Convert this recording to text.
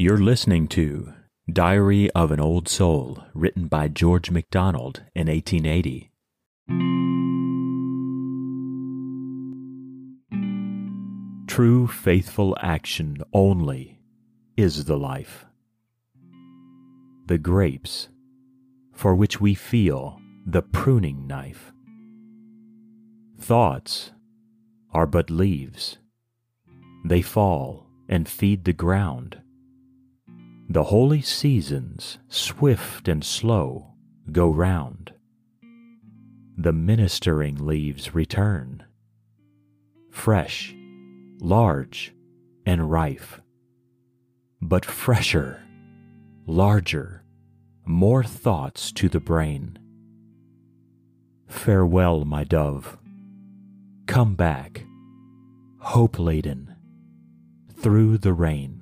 You're listening to Diary of an Old Soul, written by George MacDonald in 1880. True faithful action only is the life. The grapes, for which we feel the pruning knife. Thoughts are but leaves. They fall and feed the ground. The holy seasons, swift and slow, go round. The ministering leaves return, fresh, large, and rife, but fresher, larger, more thoughts to the brain. Farewell, my dove. Come back, hope laden, through the rain.